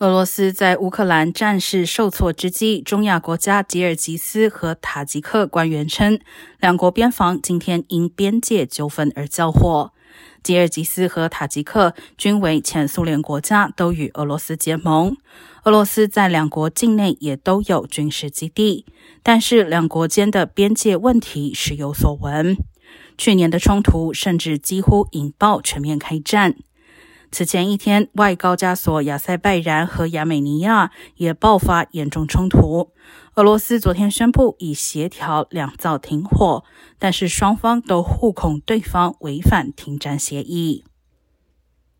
俄罗斯在乌克兰战事受挫之际，中亚国家吉尔吉斯和塔吉克官员称，两国边防今天因边界纠纷而交火。吉尔吉斯和塔吉克均为前苏联国家，都与俄罗斯结盟。俄罗斯在两国境内也都有军事基地，但是两国间的边界问题时有所闻。去年的冲突甚至几乎引爆全面开战。此前一天，外高加索亚塞拜然和亚美尼亚也爆发严重冲突。俄罗斯昨天宣布已协调两造停火，但是双方都互恐对方违反停战协议。